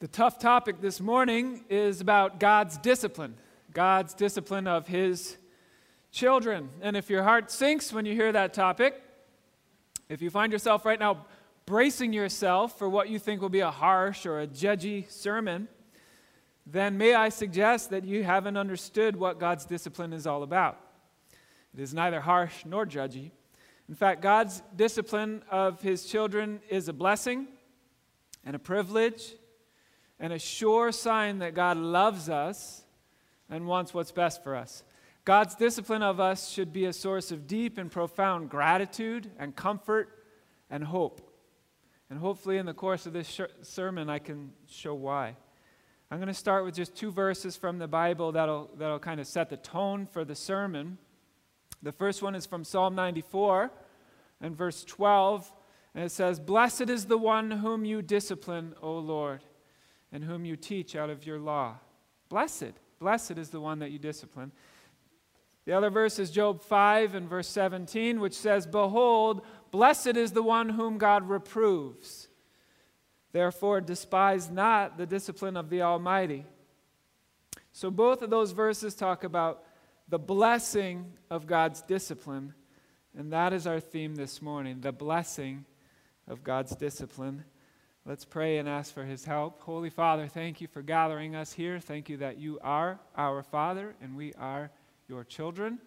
The tough topic this morning is about God's discipline, God's discipline of His children. And if your heart sinks when you hear that topic, if you find yourself right now bracing yourself for what you think will be a harsh or a judgy sermon, then may I suggest that you haven't understood what God's discipline is all about. It is neither harsh nor judgy. In fact, God's discipline of His children is a blessing and a privilege and a sure sign that God loves us and wants what's best for us. God's discipline of us should be a source of deep and profound gratitude and comfort and hope. And hopefully, in the course of this sh- sermon, I can show why. I'm going to start with just two verses from the Bible that'll, that'll kind of set the tone for the sermon. The first one is from Psalm 94 and verse 12. And it says, Blessed is the one whom you discipline, O Lord and whom you teach out of your law. Blessed, blessed is the one that you discipline. The other verse is Job 5 and verse 17, which says, Behold, blessed is the one whom God reproves. Therefore, despise not the discipline of the Almighty. So, both of those verses talk about the blessing of God's discipline, and that is our theme this morning the blessing of God's discipline. Let's pray and ask for his help. Holy Father, thank you for gathering us here. Thank you that you are our Father and we are your children.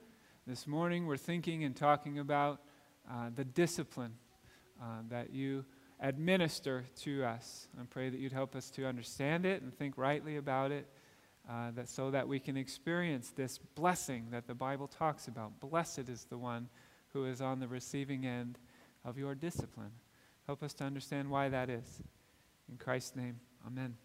This morning we're thinking and talking about uh, the discipline uh, that you administer to us. I pray that you'd help us to understand it and think rightly about it. Uh, that so that we can experience this blessing that the Bible talks about. Blessed is the one who is on the receiving end of your discipline. Help us to understand why that is. In Christ's name, amen.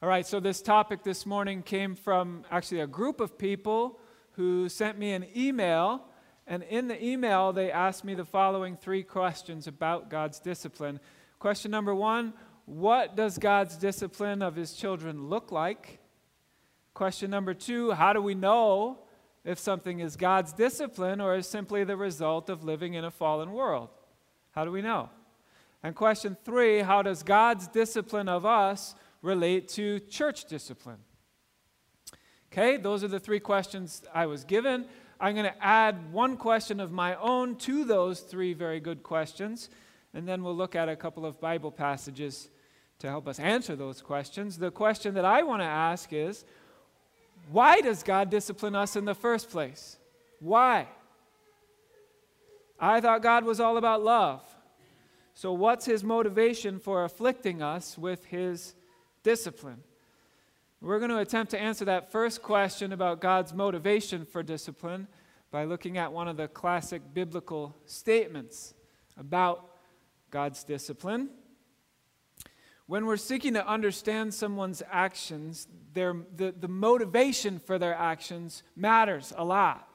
All right, so this topic this morning came from actually a group of people who sent me an email. And in the email, they asked me the following three questions about God's discipline. Question number one What does God's discipline of his children look like? Question number two How do we know if something is God's discipline or is simply the result of living in a fallen world? How do we know? And question three how does God's discipline of us relate to church discipline? Okay, those are the three questions I was given. I'm going to add one question of my own to those three very good questions, and then we'll look at a couple of Bible passages to help us answer those questions. The question that I want to ask is why does God discipline us in the first place? Why? I thought God was all about love. So, what's his motivation for afflicting us with his discipline? We're going to attempt to answer that first question about God's motivation for discipline by looking at one of the classic biblical statements about God's discipline. When we're seeking to understand someone's actions, their, the, the motivation for their actions matters a lot.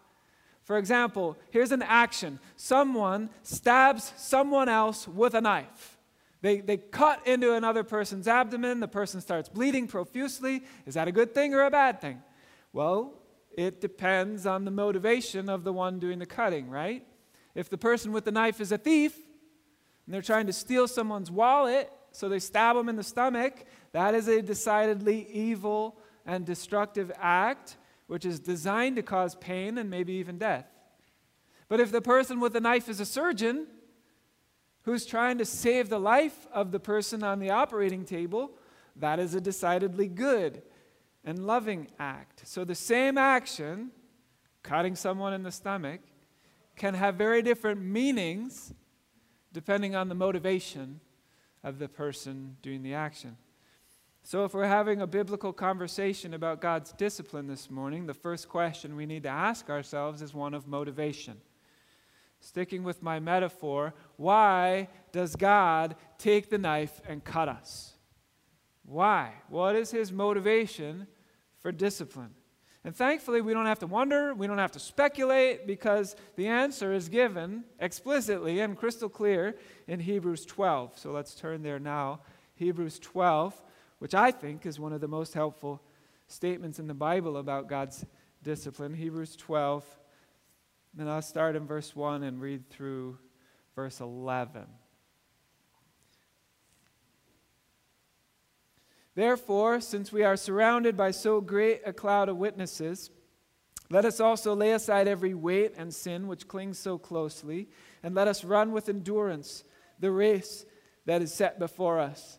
For example, here's an action someone stabs someone else with a knife. They, they cut into another person's abdomen, the person starts bleeding profusely. Is that a good thing or a bad thing? Well, it depends on the motivation of the one doing the cutting, right? If the person with the knife is a thief and they're trying to steal someone's wallet, so they stab them in the stomach, that is a decidedly evil and destructive act which is designed to cause pain and maybe even death. But if the person with the knife is a surgeon who's trying to save the life of the person on the operating table, that is a decidedly good and loving act. So the same action, cutting someone in the stomach, can have very different meanings depending on the motivation of the person doing the action. So, if we're having a biblical conversation about God's discipline this morning, the first question we need to ask ourselves is one of motivation. Sticking with my metaphor, why does God take the knife and cut us? Why? What is his motivation for discipline? And thankfully, we don't have to wonder, we don't have to speculate, because the answer is given explicitly and crystal clear in Hebrews 12. So let's turn there now. Hebrews 12 which I think is one of the most helpful statements in the Bible about God's discipline. Hebrews 12. And I'll start in verse 1 and read through verse 11. Therefore, since we are surrounded by so great a cloud of witnesses, let us also lay aside every weight and sin which clings so closely, and let us run with endurance the race that is set before us.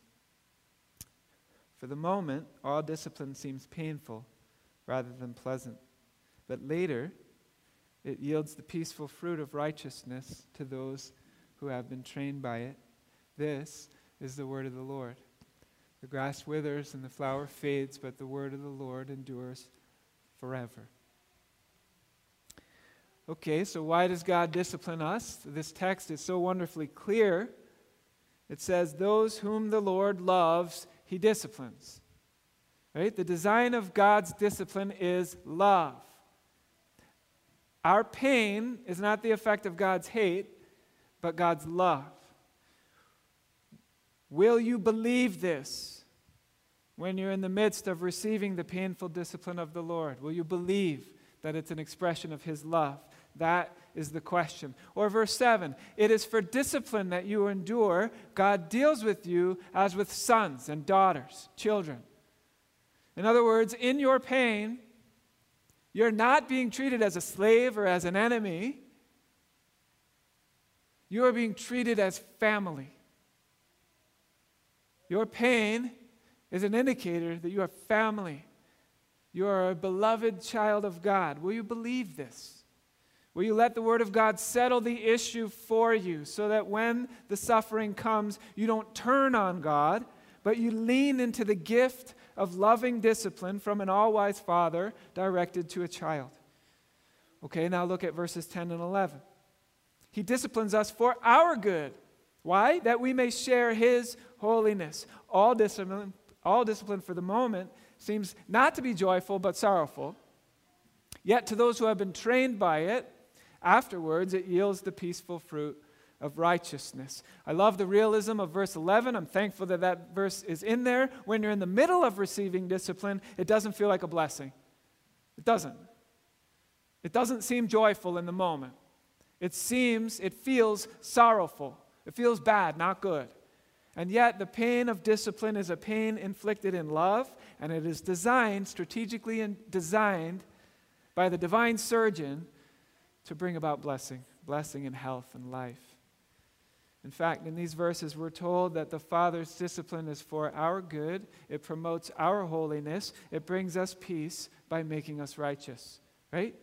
For the moment, all discipline seems painful rather than pleasant, but later it yields the peaceful fruit of righteousness to those who have been trained by it. This is the word of the Lord. The grass withers and the flower fades, but the word of the Lord endures forever. Okay, so why does God discipline us? This text is so wonderfully clear. It says, Those whom the Lord loves, he disciplines. Right? The design of God's discipline is love. Our pain is not the effect of God's hate, but God's love. Will you believe this when you're in the midst of receiving the painful discipline of the Lord? Will you believe that it's an expression of His love? That is the question. Or verse 7 It is for discipline that you endure. God deals with you as with sons and daughters, children. In other words, in your pain, you're not being treated as a slave or as an enemy. You are being treated as family. Your pain is an indicator that you are family. You are a beloved child of God. Will you believe this? Will you let the Word of God settle the issue for you so that when the suffering comes, you don't turn on God, but you lean into the gift of loving discipline from an all wise Father directed to a child? Okay, now look at verses 10 and 11. He disciplines us for our good. Why? That we may share His holiness. All discipline, all discipline for the moment seems not to be joyful but sorrowful. Yet to those who have been trained by it, afterwards it yields the peaceful fruit of righteousness. I love the realism of verse 11. I'm thankful that that verse is in there. When you're in the middle of receiving discipline, it doesn't feel like a blessing. It doesn't. It doesn't seem joyful in the moment. It seems, it feels sorrowful. It feels bad, not good. And yet, the pain of discipline is a pain inflicted in love, and it is designed, strategically designed by the divine surgeon to bring about blessing, blessing in health and life. In fact, in these verses, we're told that the Father's discipline is for our good, it promotes our holiness, it brings us peace by making us righteous. Right?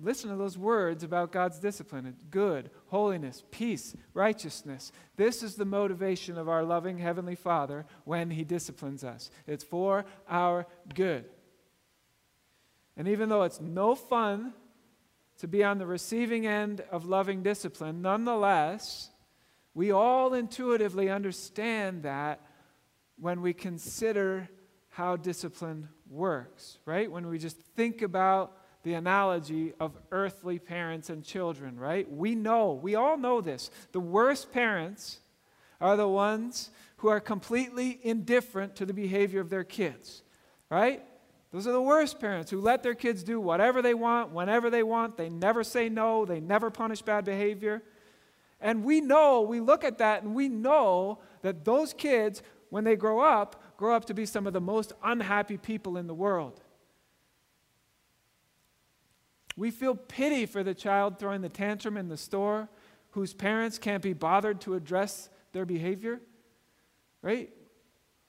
listen to those words about God's discipline good, holiness, peace, righteousness. This is the motivation of our loving Heavenly Father when He disciplines us. It's for our good. And even though it's no fun to be on the receiving end of loving discipline, nonetheless, we all intuitively understand that when we consider how discipline works, right? When we just think about the analogy of earthly parents and children, right? We know, we all know this. The worst parents are the ones who are completely indifferent to the behavior of their kids, right? Those are the worst parents who let their kids do whatever they want, whenever they want. They never say no, they never punish bad behavior. And we know, we look at that and we know that those kids, when they grow up, grow up to be some of the most unhappy people in the world. We feel pity for the child throwing the tantrum in the store whose parents can't be bothered to address their behavior, right?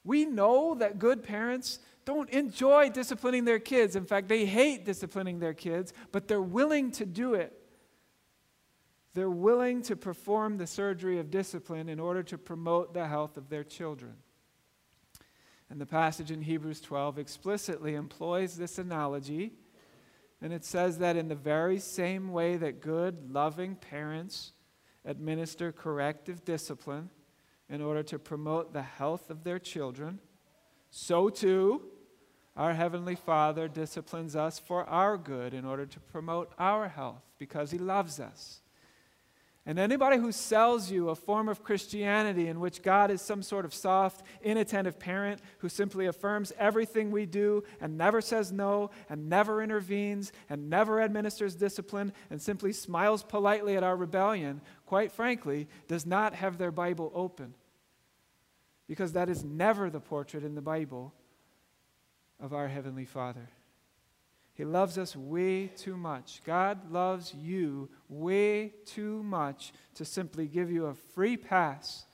We know that good parents don't enjoy disciplining their kids. In fact, they hate disciplining their kids, but they're willing to do it. They're willing to perform the surgery of discipline in order to promote the health of their children. And the passage in Hebrews 12 explicitly employs this analogy. And it says that in the very same way that good, loving parents administer corrective discipline in order to promote the health of their children, so too our Heavenly Father disciplines us for our good in order to promote our health because He loves us. And anybody who sells you a form of Christianity in which God is some sort of soft, inattentive parent who simply affirms everything we do and never says no and never intervenes and never administers discipline and simply smiles politely at our rebellion, quite frankly, does not have their Bible open. Because that is never the portrait in the Bible of our Heavenly Father. He loves us way too much. God loves you way too much to simply give you a free pass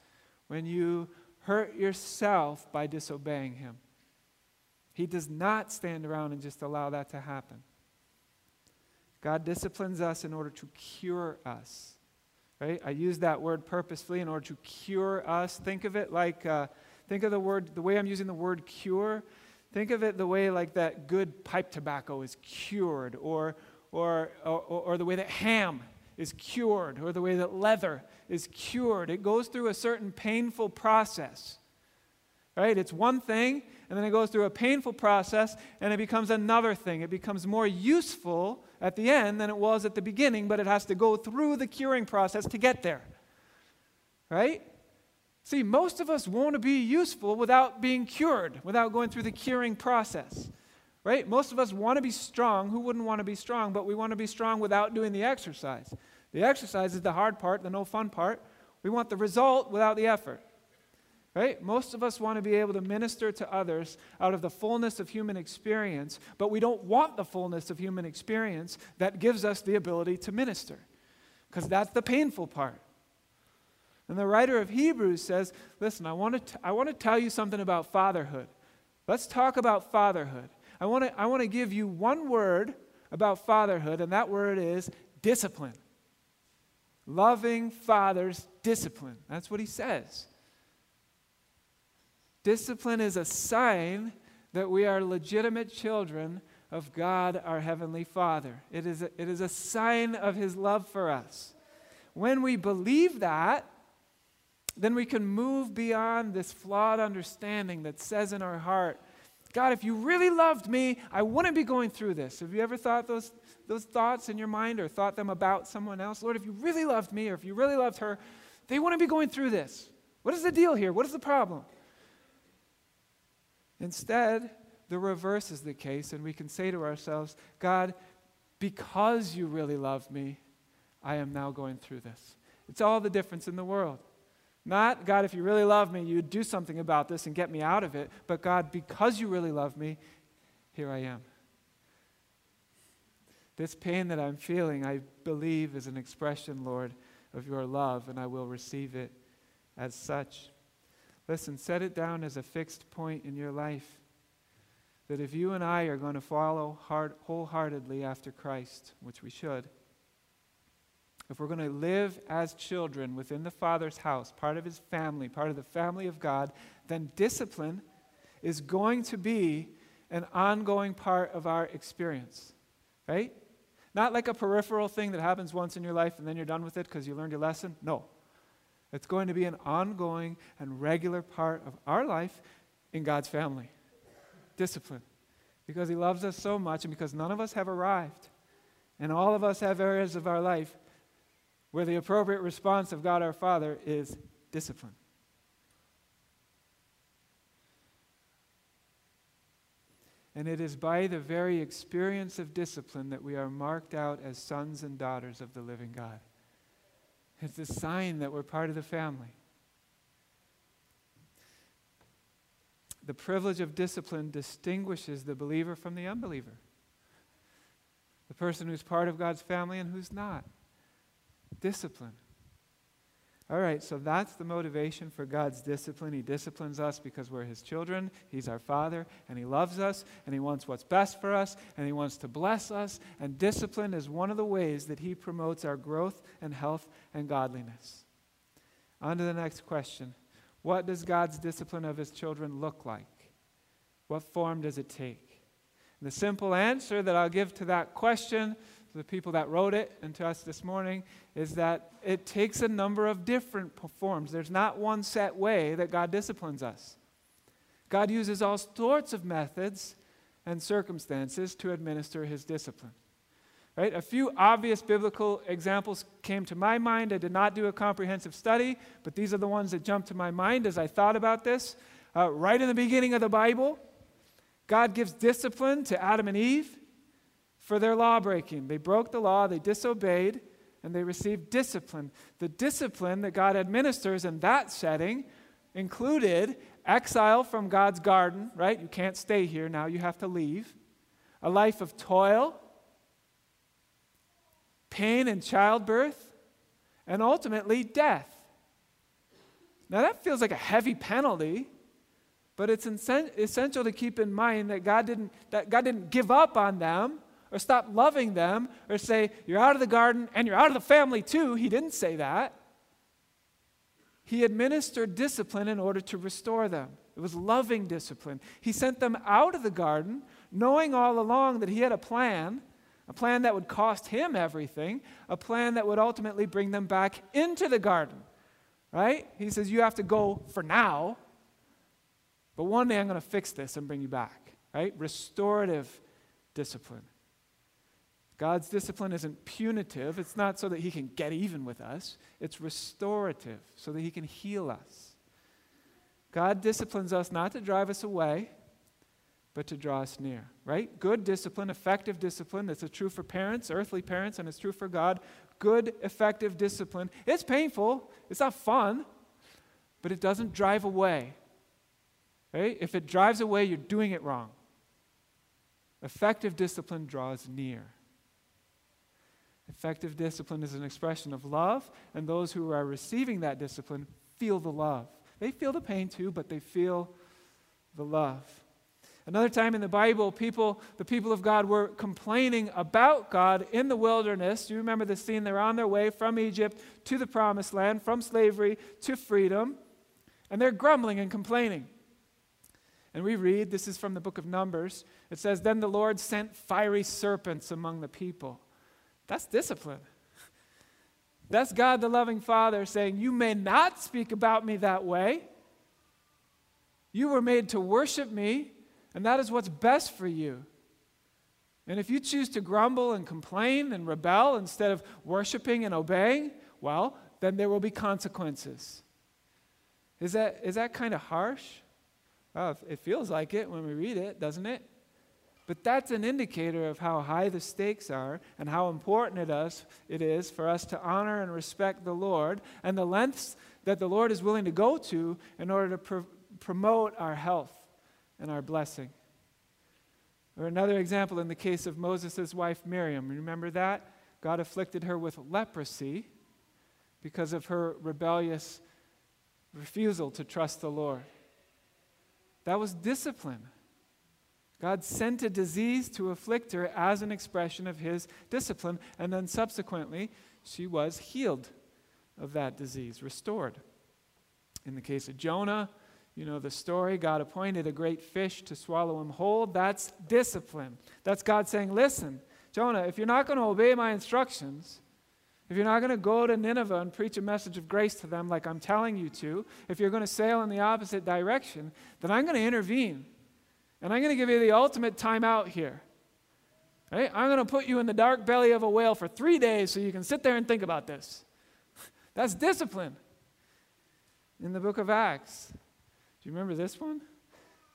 when you hurt yourself by disobeying Him. He does not stand around and just allow that to happen. God disciplines us in order to cure us. Right? I use that word purposefully in order to cure us. Think of it like, uh, think of the word, the way I'm using the word cure Think of it the way like that good pipe tobacco is cured, or, or, or, or, the way that ham is cured, or the way that leather is cured. It goes through a certain painful process. Right? It's one thing, and then it goes through a painful process, and it becomes another thing. It becomes more useful at the end than it was at the beginning, but it has to go through the curing process to get there. Right? See, most of us want to be useful without being cured, without going through the curing process. Right? Most of us want to be strong. Who wouldn't want to be strong? But we want to be strong without doing the exercise. The exercise is the hard part, the no fun part. We want the result without the effort. Right? Most of us want to be able to minister to others out of the fullness of human experience, but we don't want the fullness of human experience that gives us the ability to minister. Because that's the painful part. And the writer of Hebrews says, Listen, I want, to t- I want to tell you something about fatherhood. Let's talk about fatherhood. I want, to, I want to give you one word about fatherhood, and that word is discipline. Loving fathers, discipline. That's what he says. Discipline is a sign that we are legitimate children of God, our Heavenly Father. It is a, it is a sign of His love for us. When we believe that, then we can move beyond this flawed understanding that says in our heart, God, if you really loved me, I wouldn't be going through this. Have you ever thought those, those thoughts in your mind or thought them about someone else? Lord, if you really loved me or if you really loved her, they wouldn't be going through this. What is the deal here? What is the problem? Instead, the reverse is the case, and we can say to ourselves, God, because you really love me, I am now going through this. It's all the difference in the world. Not, God, if you really love me, you'd do something about this and get me out of it. But God, because you really love me, here I am. This pain that I'm feeling, I believe, is an expression, Lord, of your love, and I will receive it as such. Listen, set it down as a fixed point in your life that if you and I are going to follow hard, wholeheartedly after Christ, which we should, if we're going to live as children within the Father's house, part of his family, part of the family of God, then discipline is going to be an ongoing part of our experience, right? Not like a peripheral thing that happens once in your life and then you're done with it because you learned your lesson. No. It's going to be an ongoing and regular part of our life in God's family. Discipline. Because He loves us so much and because none of us have arrived. And all of us have areas of our life where the appropriate response of God our Father is discipline. And it is by the very experience of discipline that we are marked out as sons and daughters of the living God. It's a sign that we're part of the family. The privilege of discipline distinguishes the believer from the unbeliever, the person who's part of God's family and who's not. Discipline. All right, so that's the motivation for God's discipline. He disciplines us because we're His children. He's our Father, and He loves us, and He wants what's best for us, and He wants to bless us. And discipline is one of the ways that He promotes our growth and health and godliness. On to the next question What does God's discipline of His children look like? What form does it take? And the simple answer that I'll give to that question the people that wrote it and to us this morning is that it takes a number of different forms. There's not one set way that God disciplines us. God uses all sorts of methods and circumstances to administer his discipline. Right? A few obvious biblical examples came to my mind. I did not do a comprehensive study, but these are the ones that jumped to my mind as I thought about this. Uh, right in the beginning of the Bible, God gives discipline to Adam and Eve for their law breaking. They broke the law, they disobeyed, and they received discipline. The discipline that God administers in that setting included exile from God's garden, right? You can't stay here now, you have to leave. A life of toil, pain and childbirth, and ultimately death. Now that feels like a heavy penalty, but it's essential to keep in mind that God didn't, that God didn't give up on them or stop loving them or say, You're out of the garden and you're out of the family too. He didn't say that. He administered discipline in order to restore them. It was loving discipline. He sent them out of the garden, knowing all along that He had a plan, a plan that would cost Him everything, a plan that would ultimately bring them back into the garden. Right? He says, You have to go for now, but one day I'm going to fix this and bring you back. Right? Restorative discipline. God's discipline isn't punitive. It's not so that he can get even with us, it's restorative, so that he can heal us. God disciplines us not to drive us away, but to draw us near, right? Good discipline, effective discipline. That's true for parents, earthly parents, and it's true for God. Good, effective discipline. It's painful, it's not fun, but it doesn't drive away. Right? If it drives away, you're doing it wrong. Effective discipline draws near. Effective discipline is an expression of love, and those who are receiving that discipline feel the love. They feel the pain too, but they feel the love. Another time in the Bible, people, the people of God were complaining about God in the wilderness. You remember the scene? They're on their way from Egypt to the promised land, from slavery to freedom, and they're grumbling and complaining. And we read, this is from the book of Numbers. It says, Then the Lord sent fiery serpents among the people that's discipline. That's God the loving Father saying, You may not speak about me that way. You were made to worship me, and that is what's best for you. And if you choose to grumble and complain and rebel instead of worshiping and obeying, well, then there will be consequences. Is that, is that kind of harsh? It feels like it when we read it, doesn't it? But that's an indicator of how high the stakes are and how important it is, it is for us to honor and respect the Lord and the lengths that the Lord is willing to go to in order to pr- promote our health and our blessing. Or another example in the case of Moses' wife Miriam. Remember that? God afflicted her with leprosy because of her rebellious refusal to trust the Lord. That was discipline. God sent a disease to afflict her as an expression of his discipline, and then subsequently, she was healed of that disease, restored. In the case of Jonah, you know the story. God appointed a great fish to swallow him whole. That's discipline. That's God saying, Listen, Jonah, if you're not going to obey my instructions, if you're not going to go to Nineveh and preach a message of grace to them like I'm telling you to, if you're going to sail in the opposite direction, then I'm going to intervene. And I'm going to give you the ultimate timeout here. Right? I'm going to put you in the dark belly of a whale for three days so you can sit there and think about this. That's discipline. In the book of Acts, do you remember this one?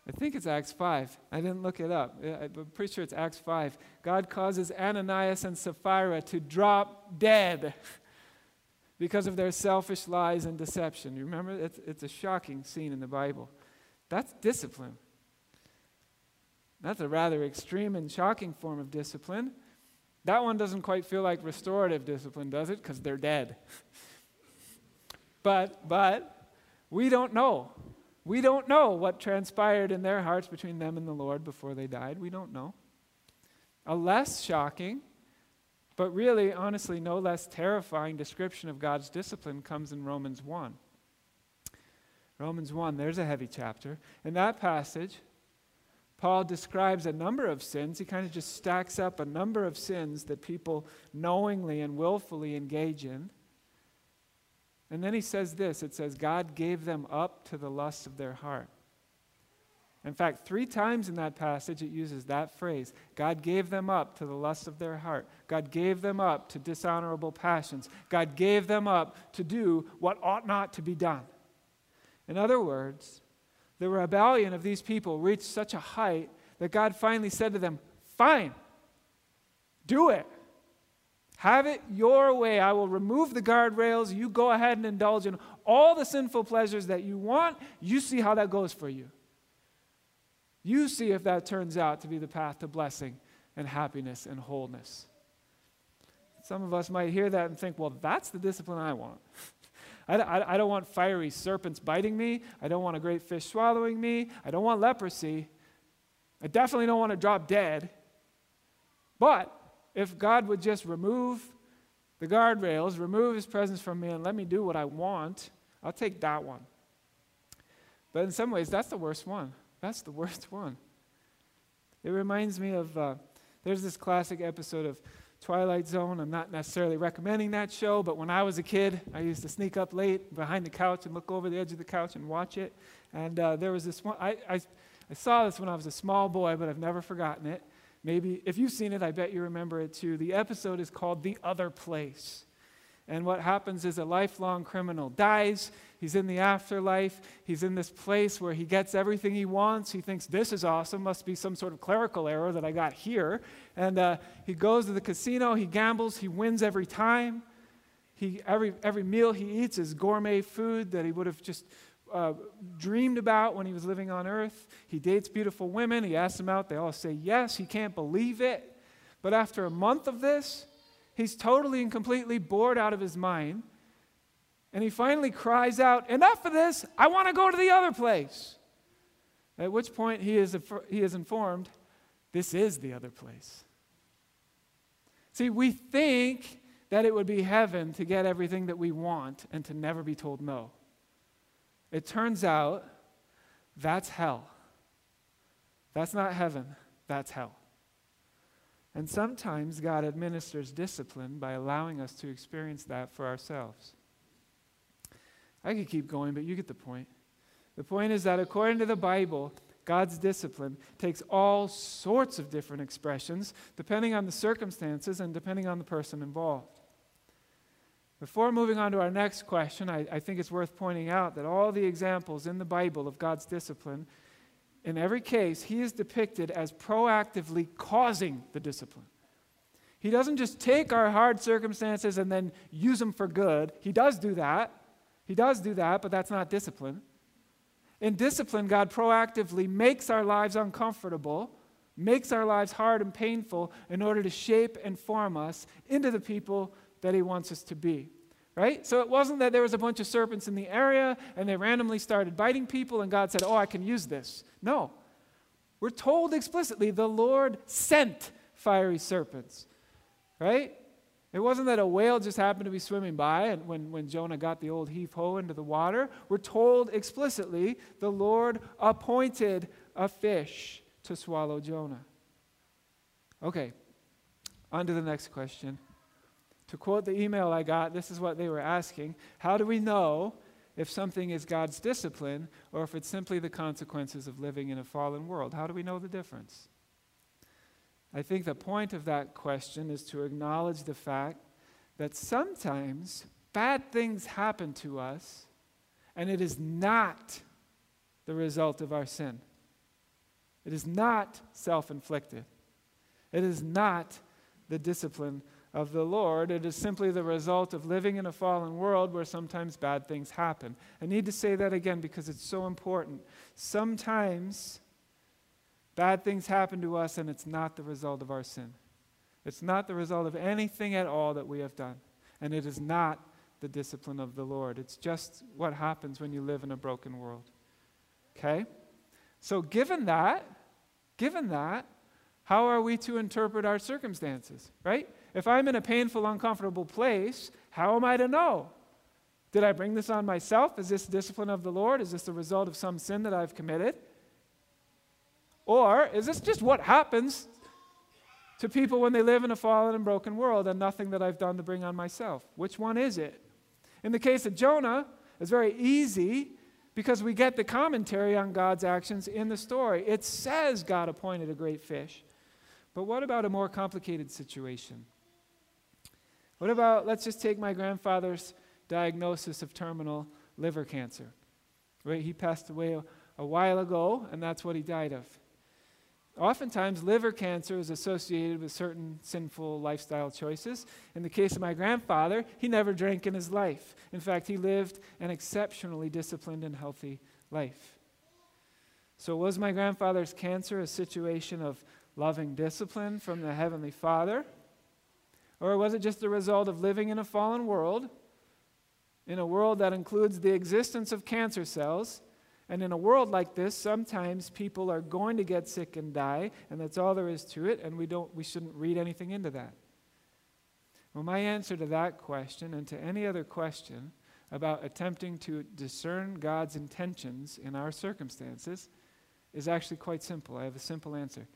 I think it's Acts 5. I didn't look it up. I'm pretty sure it's Acts 5. God causes Ananias and Sapphira to drop dead because of their selfish lies and deception. You remember? It's, it's a shocking scene in the Bible. That's discipline. That's a rather extreme and shocking form of discipline. That one doesn't quite feel like restorative discipline, does it? Because they're dead. but, but, we don't know. We don't know what transpired in their hearts between them and the Lord before they died. We don't know. A less shocking, but really, honestly, no less terrifying description of God's discipline comes in Romans 1. Romans 1, there's a heavy chapter. In that passage, Paul describes a number of sins. He kind of just stacks up a number of sins that people knowingly and willfully engage in. And then he says this it says, God gave them up to the lust of their heart. In fact, three times in that passage it uses that phrase God gave them up to the lust of their heart. God gave them up to dishonorable passions. God gave them up to do what ought not to be done. In other words, the rebellion of these people reached such a height that God finally said to them, Fine, do it. Have it your way. I will remove the guardrails. You go ahead and indulge in all the sinful pleasures that you want. You see how that goes for you. You see if that turns out to be the path to blessing and happiness and wholeness. Some of us might hear that and think, well, that's the discipline I want. I, I, I, don't want fiery serpents biting me. I don't want a great fish swallowing me. I don't want leprosy. I definitely don't want to drop dead. But if God would just remove the guardrails, remove his presence from me, and let me do what I want, I'll take that one. But in some ways, that's the worst one. That's the worst one. It reminds me of uh, there's this classic episode of Twilight Zone. I'm not necessarily recommending that show, but when I was a kid, I used to sneak up late behind the couch and look over the edge of the couch and watch it. And uh, there was this one, I, I, I saw this when I was a small boy, but I've never forgotten it. Maybe if you've seen it, I bet you remember it too. The episode is called The Other Place. And what happens is a lifelong criminal dies. He's in the afterlife. He's in this place where he gets everything he wants. He thinks, this is awesome. Must be some sort of clerical error that I got here. And uh, he goes to the casino. He gambles. He wins every time. He, every, every meal he eats is gourmet food that he would have just uh, dreamed about when he was living on earth. He dates beautiful women. He asks them out. They all say yes. He can't believe it. But after a month of this, he's totally and completely bored out of his mind. And he finally cries out, Enough of this! I want to go to the other place. At which point he is, he is informed, This is the other place. See, we think that it would be heaven to get everything that we want and to never be told no. It turns out that's hell. That's not heaven, that's hell. And sometimes God administers discipline by allowing us to experience that for ourselves. I could keep going, but you get the point. The point is that according to the Bible, God's discipline takes all sorts of different expressions depending on the circumstances and depending on the person involved. Before moving on to our next question, I, I, think it's worth pointing out that all the examples in the Bible of God's discipline, in every case, he is depicted as proactively causing the discipline. He doesn't just take our hard circumstances and then use them for good. He does do that. He does do that, but that's not discipline. In discipline, God proactively makes our lives uncomfortable, makes our lives hard and painful in order to shape and form us into the people that He wants us to be. Right? So it wasn't that there was a bunch of serpents in the area and they randomly started biting people and God said, Oh, I can use this. No. We're told explicitly the Lord sent fiery serpents. Right? It wasn't that a whale just happened to be swimming by and when, when Jonah got the old heave ho into the water. We're told explicitly the Lord appointed a fish to swallow Jonah. Okay, on to the next question. To quote the email I got, this is what they were asking How do we know if something is God's discipline or if it's simply the consequences of living in a fallen world? How do we know the difference? I think the point of that question is to acknowledge the fact that sometimes bad things happen to us and it is not the result of our sin. It is not self inflicted. It is not the discipline of the Lord. It is simply the result of living in a fallen world where sometimes bad things happen. I need to say that again because it's so important. Sometimes bad things happen to us and it's not the result of our sin. It's not the result of anything at all that we have done. And it is not the discipline of the Lord. It's just what happens when you live in a broken world. Okay? So, given that, given that, how are we to interpret our circumstances, right? If I'm in a painful, uncomfortable place, how am I to know? Did I bring this on myself? Is this discipline of the Lord? Is this the result of some sin that I've committed? Or is this just what happens to people when they live in a fallen and broken world and nothing that I've done to bring on myself? Which one is it? In the case of Jonah, it's very easy because we get the commentary on God's actions in the story. It says God appointed a great fish. But what about a more complicated situation? What about, let's just take my grandfather's diagnosis of terminal liver cancer. Right? He passed away a, a while ago, and that's what he died of. Oftentimes, liver cancer is associated with certain sinful lifestyle choices. In the case of my grandfather, he never drank in his life. In fact, he lived an exceptionally disciplined and healthy life. So, was my grandfather's cancer a situation of loving discipline from the Heavenly Father? Or was it just the result of living in a fallen world, in a world that includes the existence of cancer cells? And in a world like this, sometimes people are going to get sick and die, and that's all there is to it, and we, don't, we shouldn't read anything into that. Well, my answer to that question and to any other question about attempting to discern God's intentions in our circumstances is actually quite simple. I have a simple answer.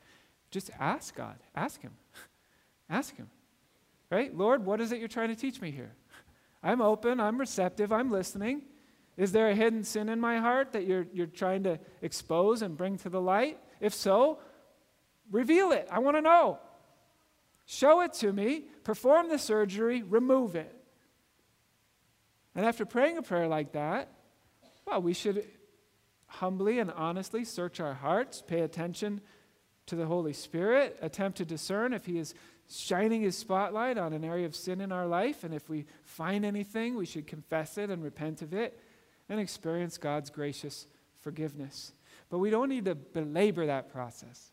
Just ask God. Ask Him. ask Him. Right? Lord, what is it you're trying to teach me here? I'm open, I'm receptive, I'm listening. Is there a hidden sin in my heart that you're, you're trying to expose and bring to the light? If so, reveal it. I want to know. Show it to me, perform the surgery, remove it. And after praying a prayer like that, well, we should humbly and honestly search our hearts, pay attention to the Holy Spirit, attempt to discern if He is shining His spotlight on an area of sin in our life. And if we find anything, we should confess it and repent of it and experience God's gracious forgiveness. But we don't need to belabor that process,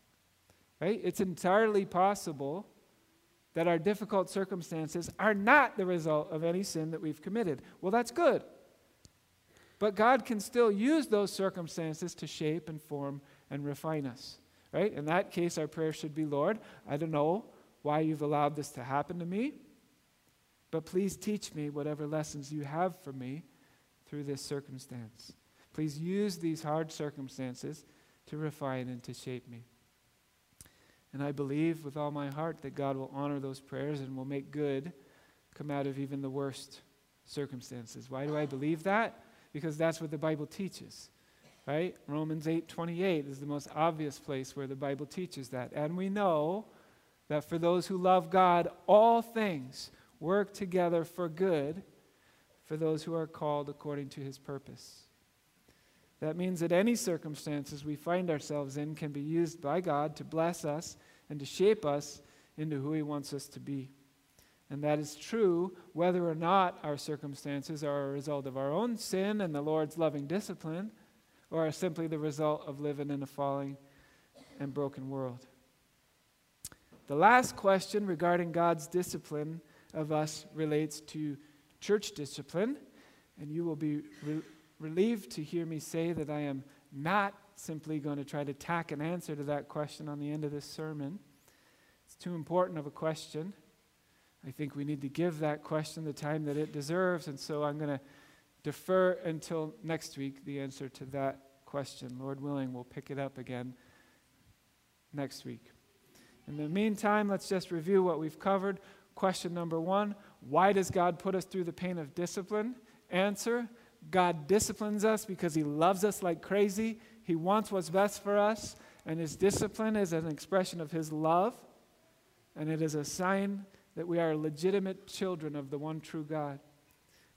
right? It's entirely possible that our difficult circumstances are not the result of any sin that we've committed. Well, that's good. But God can still use those circumstances to shape and form and refine us right? In that case, our prayer should be Lord, I don't know why you've allowed this to happen to me, but please teach me whatever lessons you have for me through this circumstance. Please use these hard circumstances to refine and to shape me. And I believe with all my heart that God will honor those prayers and will make good come out of even the worst circumstances. Why do I believe that? Because that's what the Bible teaches right? Romans 8:28 is the most obvious place where the Bible teaches that. And we know that for those who love God, all things work together for good for those who are called according to his purpose. That means that any circumstances we find ourselves in can be used by God to bless us and to shape us into who he wants us to be. And that is true whether or not our circumstances are a result of our own sin and the Lord's loving discipline or are simply the result of living in a falling and broken world. The last question regarding God's discipline of us relates to church discipline, and you will be re- relieved to hear me say that I am not simply going to try to tack an answer to that question on the end of this sermon. It's too important of a question. I think we need to give that question the time that it deserves, and so I'm going to defer until next week the answer to that question. Lord willing, we'll pick it up again next week. In the meantime, let's just review what we've covered. Question number one Why does God put us through the pain of discipline? Answer God disciplines us because He loves us like crazy. He wants what's best for us, and His discipline is an expression of His love, and it is a sign that we are legitimate children of the one true God.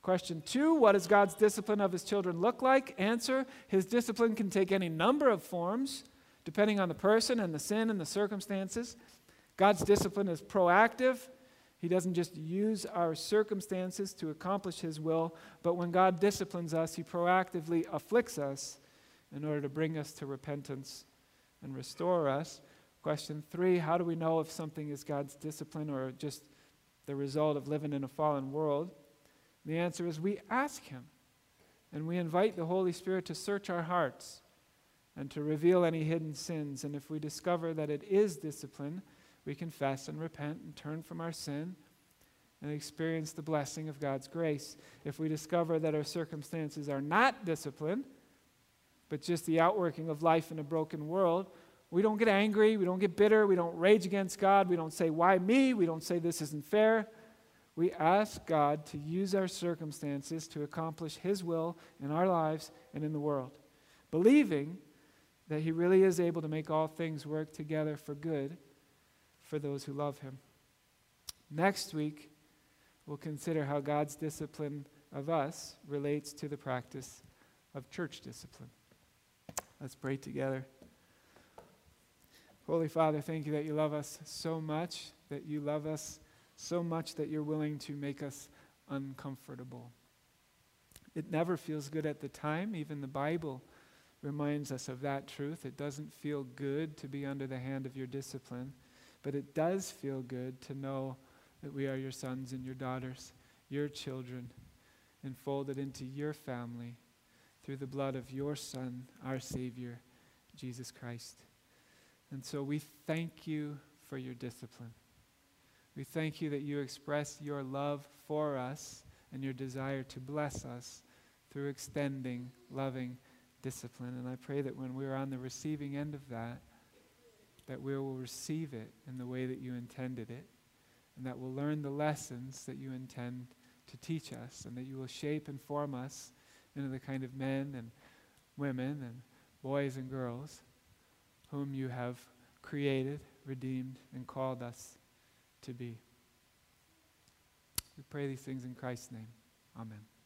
Question two What does God's discipline of his children look like? Answer His discipline can take any number of forms, depending on the person and the sin and the circumstances. God's discipline is proactive. He doesn't just use our circumstances to accomplish His will, but when God disciplines us, He proactively afflicts us in order to bring us to repentance and restore us. Question three How do we know if something is God's discipline or just the result of living in a fallen world? The answer is we ask Him and we invite the Holy Spirit to search our hearts and to reveal any hidden sins. And if we discover that it is discipline, we confess and repent and turn from our sin and experience the blessing of God's grace. If we discover that our circumstances are not discipline, but just the outworking of life in a broken world, we don't get angry, we don't get bitter, we don't rage against God, we don't say, Why me? We don't say, This isn't fair. We ask God to use our circumstances to accomplish His will in our lives and in the world, believing that He really is able to make all things work together for good for those who love Him. Next week, we'll consider how God's discipline of us relates to the practice of church discipline. Let's pray together. Holy Father, thank you that you love us so much, that you love us so much that you're willing to make us uncomfortable. It never feels good at the time. Even the Bible reminds us of that truth. It doesn't feel good to be under the hand of your discipline, but it does feel good to know that we are your sons and your daughters, your children, enfolded into your family through the blood of your Son, our Savior, Jesus Christ. And so we thank you for your discipline. We thank you that you express your love for us and your desire to bless us through extending loving discipline. And I pray that when we're on the receiving end of that, that we will receive it in the way that you intended it, and that we'll learn the lessons that you intend to teach us, and that you will shape and form us into the kind of men and women and boys and girls whom you have created, redeemed, and called us to be. We pray these things in Christ's name. Amen.